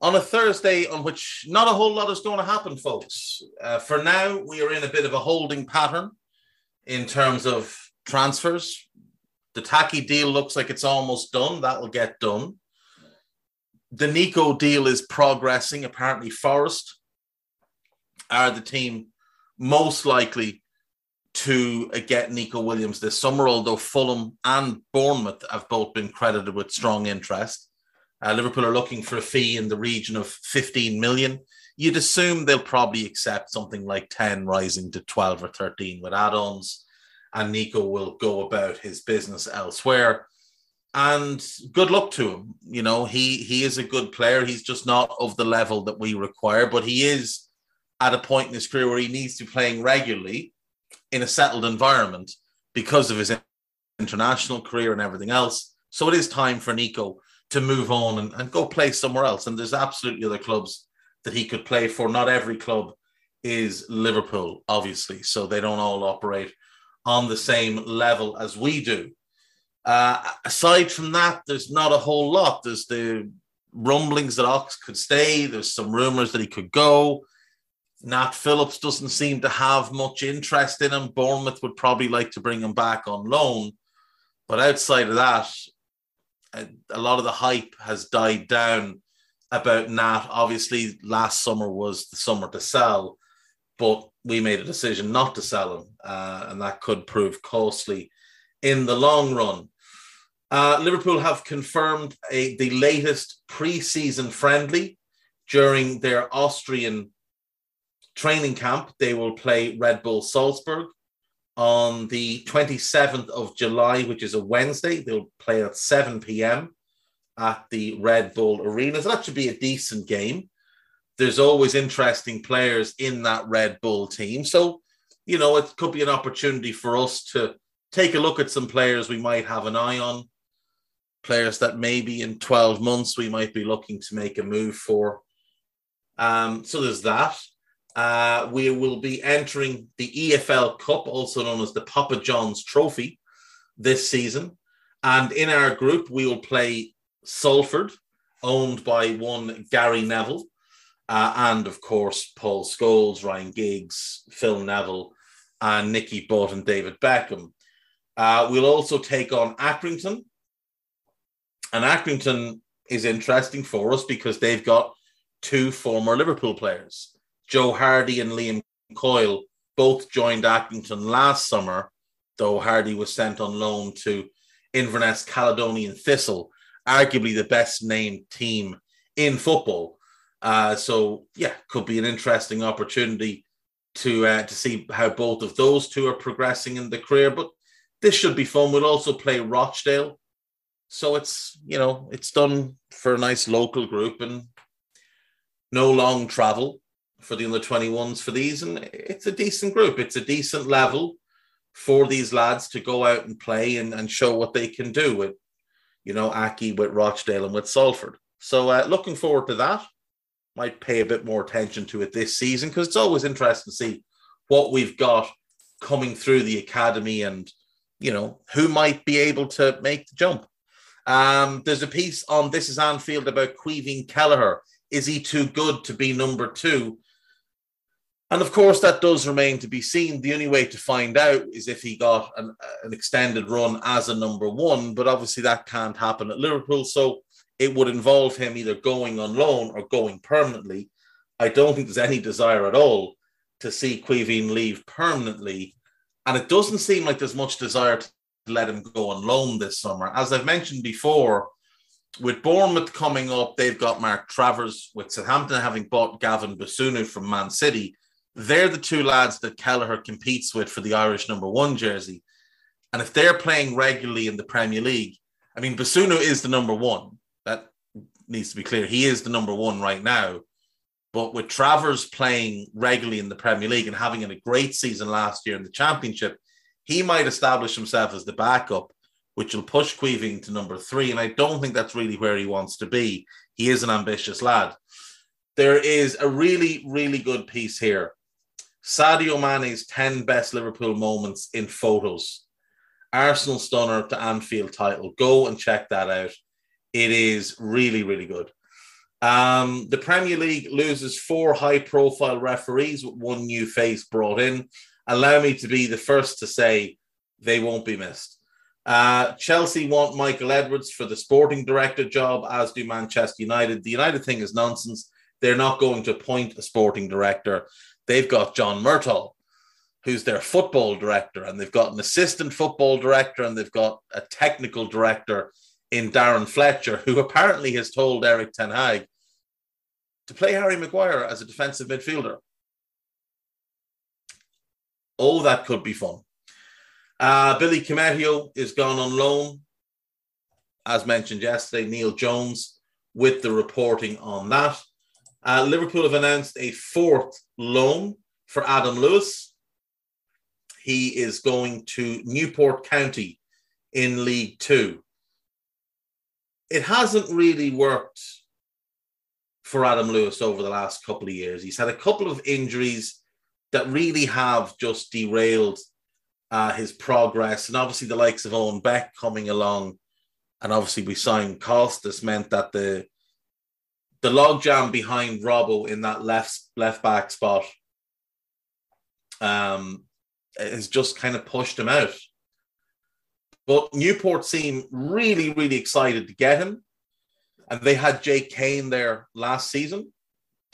on a Thursday on which not a whole lot is going to happen, folks. Uh, for now, we are in a bit of a holding pattern in terms of transfers. The Taki deal looks like it's almost done. That will get done. The Nico deal is progressing. Apparently, Forest are the team most likely to uh, get Nico Williams this summer, although Fulham and Bournemouth have both been credited with strong interest. Uh, Liverpool are looking for a fee in the region of 15 million. You'd assume they'll probably accept something like 10, rising to 12 or 13 with add ons. And Nico will go about his business elsewhere. And good luck to him. You know, he he is a good player. He's just not of the level that we require, but he is at a point in his career where he needs to be playing regularly in a settled environment because of his international career and everything else. So it is time for Nico to move on and, and go play somewhere else. And there's absolutely other clubs that he could play for. Not every club is Liverpool, obviously, so they don't all operate on the same level as we do. Uh, aside from that, there's not a whole lot. There's the rumblings that Ox could stay. There's some rumors that he could go. Nat Phillips doesn't seem to have much interest in him. Bournemouth would probably like to bring him back on loan. But outside of that, a lot of the hype has died down about Nat. Obviously, last summer was the summer to sell, but we made a decision not to sell him, uh, and that could prove costly in the long run. Uh, Liverpool have confirmed a, the latest pre-season friendly during their Austrian training camp. They will play Red Bull Salzburg on the 27th of July, which is a Wednesday. They'll play at 7 p.m. at the Red Bull Arena. So that should be a decent game. There's always interesting players in that Red Bull team. So, you know, it could be an opportunity for us to take a look at some players we might have an eye on, players that maybe in 12 months we might be looking to make a move for. Um, so there's that. Uh, we will be entering the EFL Cup, also known as the Papa John's Trophy, this season. And in our group, we will play Salford, owned by one Gary Neville, uh, and of course, Paul Scholes, Ryan Giggs, Phil Neville, and Nicky Butt and David Beckham. Uh, we'll also take on Accrington. And Accrington is interesting for us because they've got two former Liverpool players. Joe Hardy and Liam Coyle both joined Accrington last summer, though Hardy was sent on loan to Inverness Caledonian Thistle, arguably the best named team in football. Uh, so yeah, could be an interesting opportunity to uh, to see how both of those two are progressing in the career. But this should be fun. We'll also play Rochdale, so it's you know it's done for a nice local group and no long travel for the under 21s for these, and it's a decent group. It's a decent level for these lads to go out and play and, and show what they can do with, you know, Accy, with Rochdale, and with Salford. So, uh, looking forward to that. Might pay a bit more attention to it this season because it's always interesting to see what we've got coming through the academy and, you know, who might be able to make the jump. Um, there's a piece on This is Anfield about Caoimhín Kelleher. Is he too good to be number two? And of course, that does remain to be seen. The only way to find out is if he got an, an, extended run as a number one, but obviously that can't happen at Liverpool. So it would involve him either going on loan or going permanently. I don't think there's any desire at all to see Caoimhín leave permanently. And it doesn't seem like there's much desire to let him go on loan this summer. As I've mentioned before, with Bournemouth coming up, they've got Mark Travers. With Southampton having bought Gavin Bazunu from Man City, they're the two lads that Kelleher competes with for the Irish number one jersey. And if they're playing regularly in the Premier League, I mean, Bazunu is the number one. That needs to be clear. He is the number one right now. But with Travers playing regularly in the Premier League and having a great season last year in the Championship, he might establish himself as the backup, which will push Caoimhín to number three. And I don't think that's really where he wants to be. He is an ambitious lad. There is a really, really good piece here. Sadio Mane's 10 best Liverpool moments in photos. Arsenal stunner to Anfield title. Go and check that out. It is really, really good. Um, the Premier League loses four high profile referees with one new face brought in. Allow me to be the first to say they won't be missed. Uh, Chelsea want Michael Edwards for the sporting director job, as do Manchester United. The United thing is nonsense. They're not going to appoint a sporting director. They've got John Murtough, who's their football director, and they've got an assistant football director, and they've got a technical director in Darren Fletcher, who apparently has told Erik Ten Hag to play Harry Maguire as a defensive midfielder. Oh, that could be fun. Uh, Billy Koumetio is gone on loan. As mentioned yesterday, Neil Jones with the reporting on that. Uh, Liverpool have announced a fourth loan for Adam Lewis. He is going to Newport County in League Two. It hasn't really worked for Adam Lewis over the last couple of years. He's had a couple of injuries that really have just derailed uh, his progress. And obviously, the likes of Owen Beck coming along, and obviously, we signed Costas meant that the the logjam behind Robbo in that left left back spot um, has just kind of pushed him out. But Newport seem really, really excited to get him. And they had Jake Cain there last season,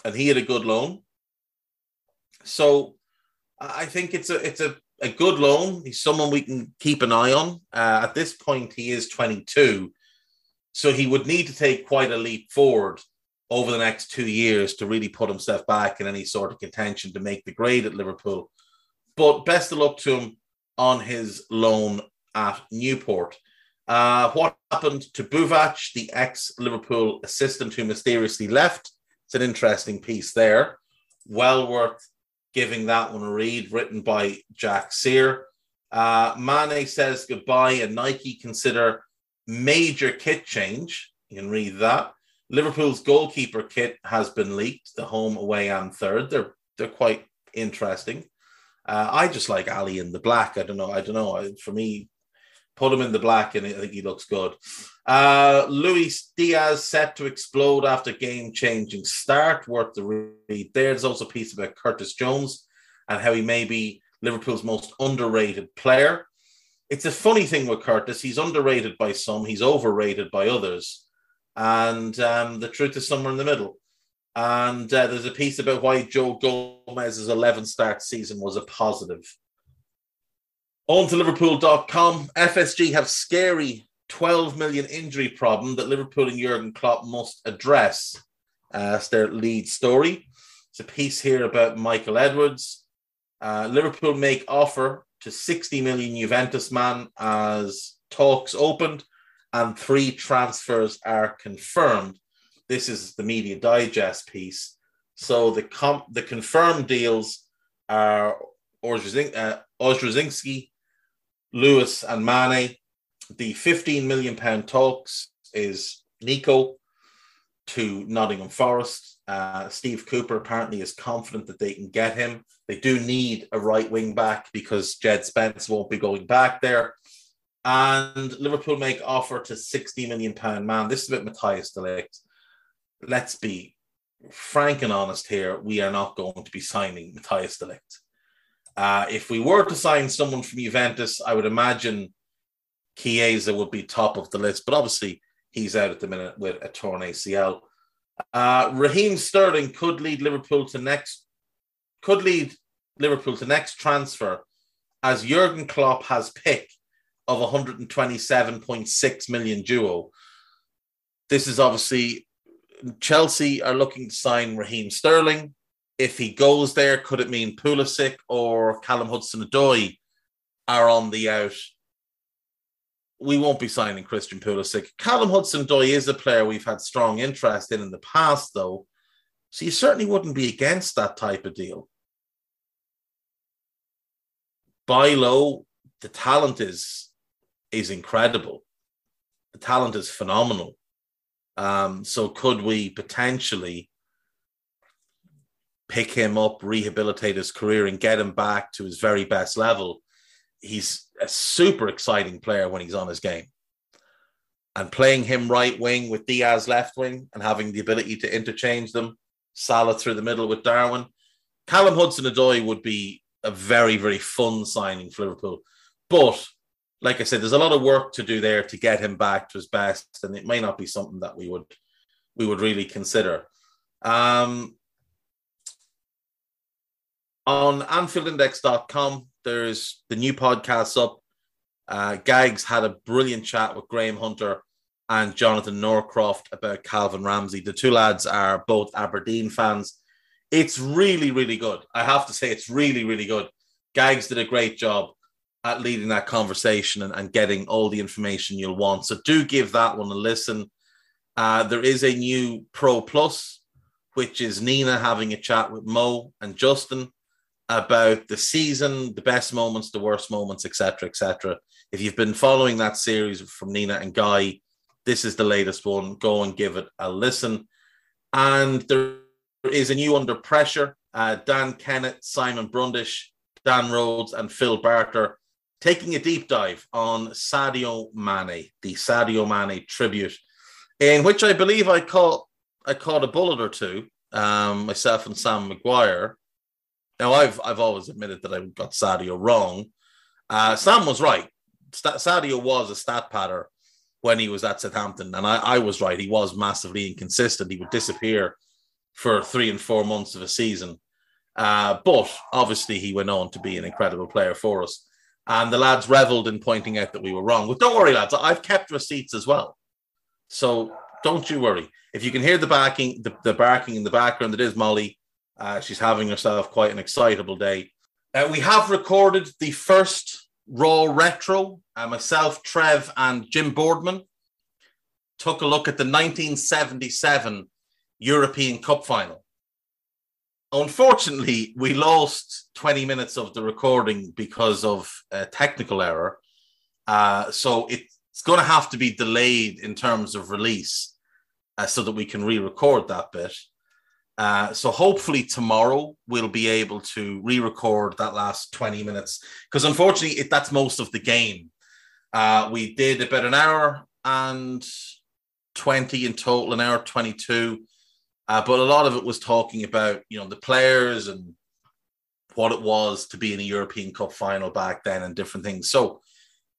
and he had a good loan. So I think it's a it's a, a good loan. He's someone we can keep an eye on. Uh, at this point, he is 22. So he would need to take quite a leap forward over the next two years to really put himself back in any sort of contention to make the grade at Liverpool. But best of luck to him on his loan at Newport. Uh, what happened to Buvac, the ex Liverpool assistant who mysteriously left? It's an interesting piece there. Well worth giving that one a read, written by Jack Sear. Uh, Mane says goodbye, and Nike consider major kit change. You can read that. Liverpool's goalkeeper kit has been leaked, the home, away, and third. They're they're quite interesting. Uh, I just like Ali in the black. I don't know. I don't know. For me, put him in the black, and I think he looks good. Uh, Luis Diaz set to explode after game changing start. Worth the read. There's also a piece about Curtis Jones and how he may be Liverpool's most underrated player. It's a funny thing with Curtis. He's underrated by some, he's overrated by others. And um, the truth is somewhere in the middle. And uh, there's a piece about why Joe Gomez's 11 start season was a positive. On to Liverpool.com. FSG have scary 12 million injury problem that Liverpool and Jurgen Klopp must address. Uh, their lead story. It's a piece here about Michael Edwards. Uh, Liverpool make offer to 60 million Juventus man as talks opened and three transfers are confirmed. This is the Media Digest piece. So the the confirmed deals are Ojrzynski, uh, Lewis, and Mane. The 15 million pound talks is Nico to Nottingham Forest. Uh, Steve Cooper apparently is confident that they can get him. They do need a right wing back because Jed Spence won't be going back there. And Liverpool make offer to 60 million pound man. This is about Matthijs de Ligt. Let's be frank and honest here. We are not going to be signing Matthijs de Ligt. Uh, if we were to sign someone from Juventus, I would imagine Chiesa would be top of the list, but obviously he's out at the minute with a torn ACL. Uh, Raheem Sterling could lead Liverpool to next could lead Liverpool to next transfer as Jurgen Klopp has pick of 127.6 million duo. This is obviously Chelsea are looking to sign Raheem Sterling. If he goes there, could it mean Pulisic or Callum Hudson-Odoi are on the out? We won't be signing Christian Pulisic. Callum Hudson-Odoi is a player we've had strong interest in in the past, though, so you certainly wouldn't be against that type of deal. Buy low, the talent is is incredible. The talent is phenomenal. Um, so could we potentially pick him up, rehabilitate his career, and get him back to his very best level? He's a super exciting player when he's on his game. And playing him right wing with Diaz left wing and having the ability to interchange them, Salah through the middle with Darwin. Callum Hudson Odoi would be a very, very fun signing for Liverpool. But like I said, there's a lot of work to do there to get him back to his best, and it may not be something that we would we would really consider. Um, on AnfieldIndex.com, there's the new podcast up. Uh, Gags had a brilliant chat with Graham Hunter and Jonathan Northcroft about Calvin Ramsay. The two lads are both Aberdeen fans. It's really, really good. I have to say, it's really, really good. Gags did a great job at leading that conversation and, and getting all the information you'll want. So do give that one a listen. Uh, there is a new Pro Plus, which is Nina having a chat with Mo and Justin about the season, the best moments, the worst moments, etc., etc. If you've been following that series from Nina and Guy, this is the latest one. Go and give it a listen. And there is a new Under Pressure. Uh, Dan Kennett, Simon Brundish, Dan Rhodes, and Phil Barter taking a deep dive on Sadio Mane, the Sadio Mane tribute, in which I believe I caught I caught a bullet or two, um, myself and Sam McGuire. Now I've I've always admitted that I got Sadio wrong. Uh, Sam was right. Sadio was a stat patter when he was at Southampton, and I, I was right. He was massively inconsistent. He would disappear for three and four months of a season. Uh, but obviously, he went on to be an incredible player for us. And the lads reveled in pointing out that we were wrong. But don't worry, lads, I've kept receipts as well. So don't you worry. If you can hear the barking, the, the barking in the background, it is Molly. Uh, she's having herself quite an excitable day. Uh, we have recorded the first Raw Retro. Uh, myself, Trev, and Jim Boardman took a look at the 1977 European Cup final. Unfortunately, we lost 20 minutes of the recording because of a technical error. Uh, so it's going to have to be delayed in terms of release uh, so that we can re record that bit. Uh, so hopefully tomorrow we'll be able to re-record that last 20 minutes because unfortunately it, that's most of the game. Uh, we did about an hour and 20 in total, an hour 22. Uh, but a lot of it was talking about, you know, the players and what it was to be in a European Cup final back then and different things. So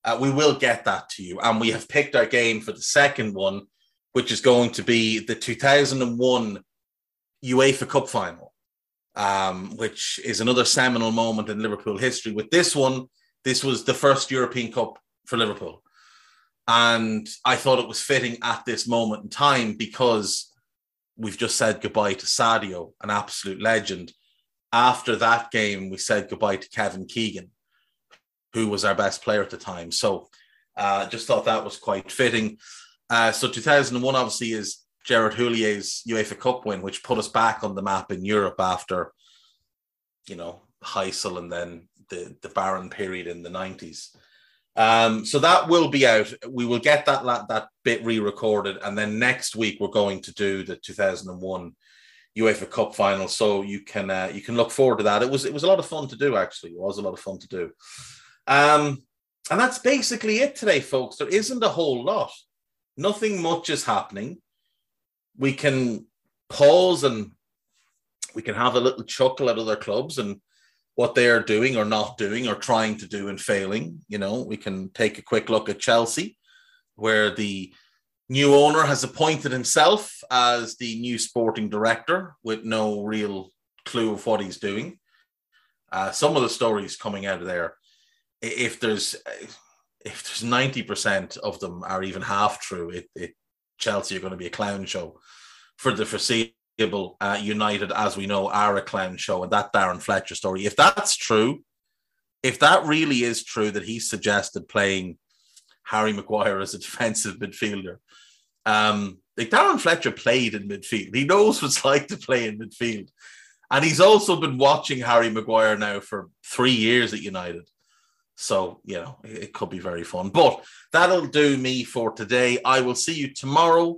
uh, we will get that to you. And we have picked our game for the second one, which is going to be the 2001 UEFA Cup final, um, which is another seminal moment in Liverpool history. With this one, this was the first European Cup for Liverpool. And I thought it was fitting at this moment in time because we've just said goodbye to Sadio, an absolute legend. After that game, we said goodbye to Kevin Keegan, who was our best player at the time. So uh, just thought that was quite fitting. Uh, so 2001 obviously is Gerard Houllier's UEFA Cup win, which put us back on the map in Europe after, you know, Heysel and then the, the barren period in the 90s. Um, so that will be out. We will get that that bit re-recorded, and then next week we're going to do the 2001 UEFA Cup final. So you can uh, you can look forward to that. It was it was a lot of fun to do. Actually, it was a lot of fun to do. Um, and that's basically it today, folks. There isn't a whole lot. Nothing much is happening. We can pause and we can have a little chuckle at other clubs and what they are doing or not doing or trying to do and failing. You know, we can take a quick look at Chelsea, where the New owner has appointed himself as the new sporting director with no real clue of what he's doing. Uh, some of the stories coming out of there, if there's if there's ninety percent of them are even half true, it, it Chelsea are going to be a clown show for the foreseeable. Uh, United, as we know, are a clown show, and that Darren Fletcher story. If that's true, if that really is true that he suggested playing Harry Maguire as a defensive midfielder. Um, like Darren Fletcher played in midfield. He knows what it's like to play in midfield. And he's also been watching Harry Maguire now for three years at United. So, you know, it could be very fun. But that'll do me for today. I will see you tomorrow.